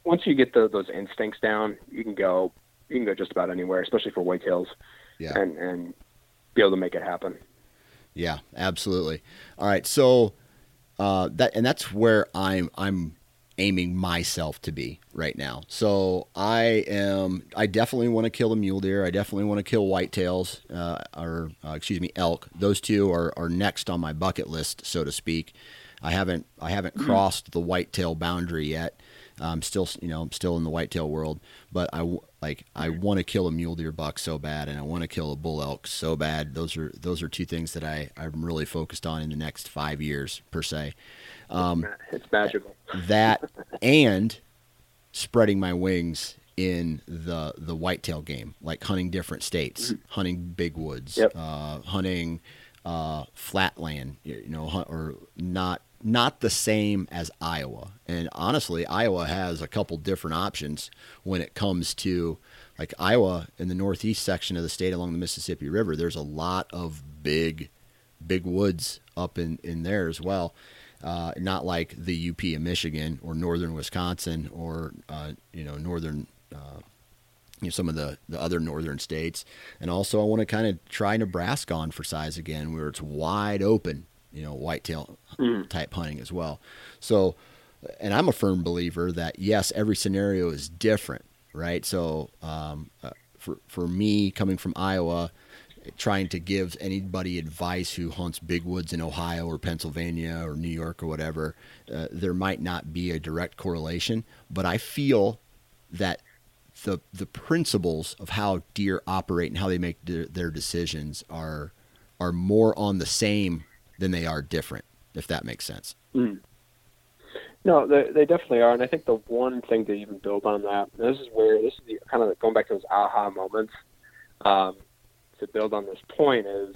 once you get the, those instincts down, you can go you can go just about anywhere, especially for whitetails. Yeah, and and be able to make it happen. Yeah, absolutely. All right, so uh, that and that's where I'm I'm aiming myself to be right now. So I am. I definitely want to kill a mule deer. I definitely want to kill whitetails, uh, or uh, excuse me, elk. Those two are, are next on my bucket list, so to speak. I haven't I haven't mm-hmm. crossed the whitetail boundary yet. I'm still you know I'm still in the whitetail world, but I like I want to kill a mule deer buck so bad, and I want to kill a bull elk so bad. Those are those are two things that I I'm really focused on in the next five years per se. Um, it's magical. that and spreading my wings in the the whitetail game, like hunting different states, mm-hmm. hunting big woods, yep. uh, hunting uh, flatland, you know, hunt, or not not the same as Iowa. And honestly, Iowa has a couple different options when it comes to like Iowa in the northeast section of the state along the Mississippi River. There's a lot of big, big woods up in in there as well uh, not like the UP of Michigan or northern Wisconsin or uh, you know northern uh, you know, some of the, the other northern states. And also, I want to kind of try Nebraska on for size again, where it's wide open, you know, whitetail mm. type hunting as well. So, and I'm a firm believer that yes, every scenario is different, right? So, um, uh, for for me coming from Iowa trying to give anybody advice who hunts big woods in Ohio or Pennsylvania or New York or whatever, uh, there might not be a direct correlation, but I feel that the the principles of how deer operate and how they make their, their decisions are are more on the same than they are different, if that makes sense. Mm. No, they, they definitely are, and I think the one thing to even build on that, this is where this is the, kind of going back to those aha moments. Um, to build on this point is,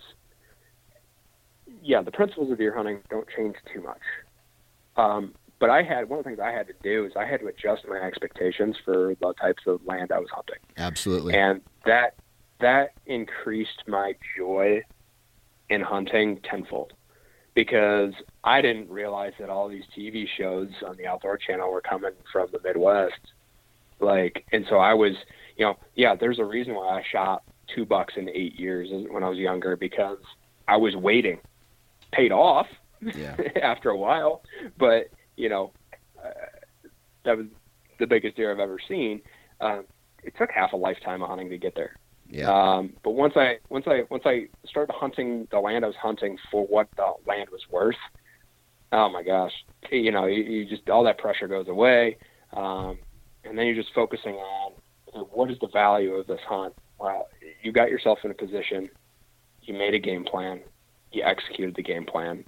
yeah, the principles of deer hunting don't change too much. Um, but I had one of the things I had to do is I had to adjust my expectations for the types of land I was hunting. Absolutely. And that that increased my joy in hunting tenfold because I didn't realize that all these TV shows on the Outdoor Channel were coming from the Midwest. Like, and so I was, you know, yeah, there's a reason why I shot two bucks in eight years when I was younger because I was waiting. Paid off yeah. after a while, but you know uh, that was the biggest deer I've ever seen. Uh, it took half a lifetime of hunting to get there. Yeah. Um, but once I once I once I started hunting the land I was hunting for what the land was worth, oh my gosh, you know, you, you just all that pressure goes away, um, and then you're just focusing on what is the value of this hunt well, you got yourself in a position, you made a game plan, you executed the game plan,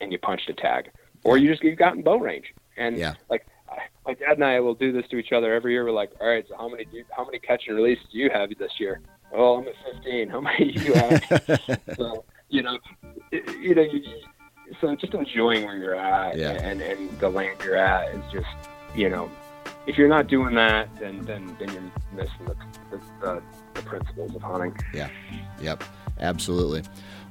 and you punched a tag, or you just you got in bow range. And yeah. like my dad and I will do this to each other every year. We're like, all right, so how many do how many catch and releases do you have this year? Oh, I'm at 15. How many do you have? so you know, you know, you, so just enjoying where you're at Yeah. and, and the land you're at is just, you know, if you're not doing that, then then, then you're missing the, the, the, the principles of hunting. Yeah. Yep, absolutely.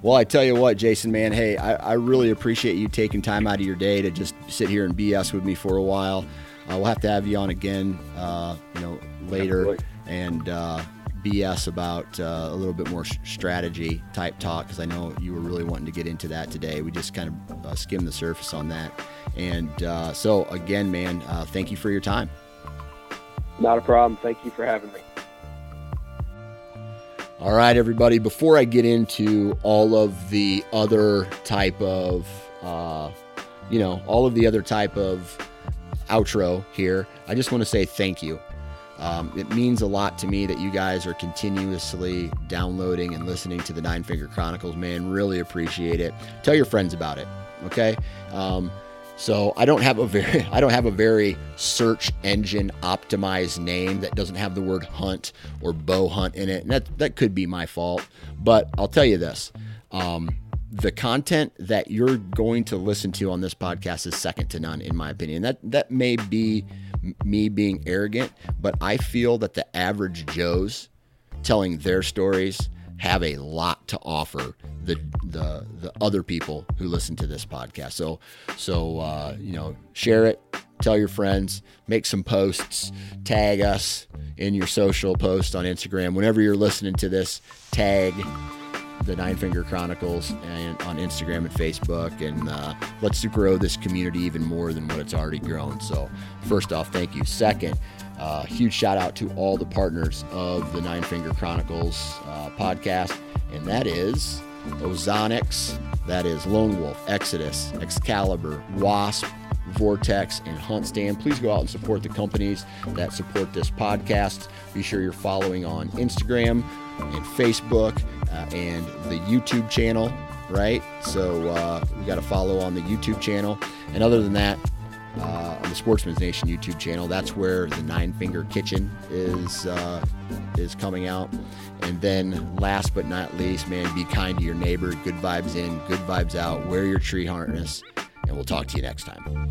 Well, I tell you what, Jason, man, hey, I, I really appreciate you taking time out of your day to just sit here and BS with me for a while. Uh, we'll have to have you on again, uh, you know, later Absolutely. and uh, BS about uh, a little bit more strategy type talk because I know you were really wanting to get into that today. We just kind of uh, skimmed the surface on that. And uh, so, again, man, uh, thank you for your time. Not a problem. Thank you for having me. All right, everybody. Before I get into all of the other type of, uh, you know, all of the other type of outro here, I just want to say thank you. Um, it means a lot to me that you guys are continuously downloading and listening to the Nine Finger Chronicles. Man, really appreciate it. Tell your friends about it. Okay. Um, so I don't have a very I don't have a very search engine optimized name that doesn't have the word hunt or bow hunt in it. And that that could be my fault. But I'll tell you this. Um, the content that you're going to listen to on this podcast is second to none in my opinion. That that may be me being arrogant, but I feel that the average Joes telling their stories have a lot to offer the the the other people who listen to this podcast. So so uh, you know, share it, tell your friends, make some posts, tag us in your social post on Instagram. Whenever you're listening to this, tag the Nine Finger Chronicles and on Instagram and Facebook, and uh, let's grow this community even more than what it's already grown. So, first off, thank you. Second, uh, huge shout out to all the partners of the Nine Finger Chronicles uh, podcast, and that is Ozonics, that is Lone Wolf, Exodus, Excalibur, Wasp, Vortex, and Hunt Stand. Please go out and support the companies that support this podcast. Be sure you're following on Instagram and Facebook uh, and the YouTube channel, right? So uh, we got to follow on the YouTube channel. And other than that, uh, on the Sportsman's Nation YouTube channel, that's where the Nine Finger Kitchen is uh, is coming out. And then, last but not least, man, be kind to your neighbor. Good vibes in, good vibes out. Wear your tree harness, and we'll talk to you next time.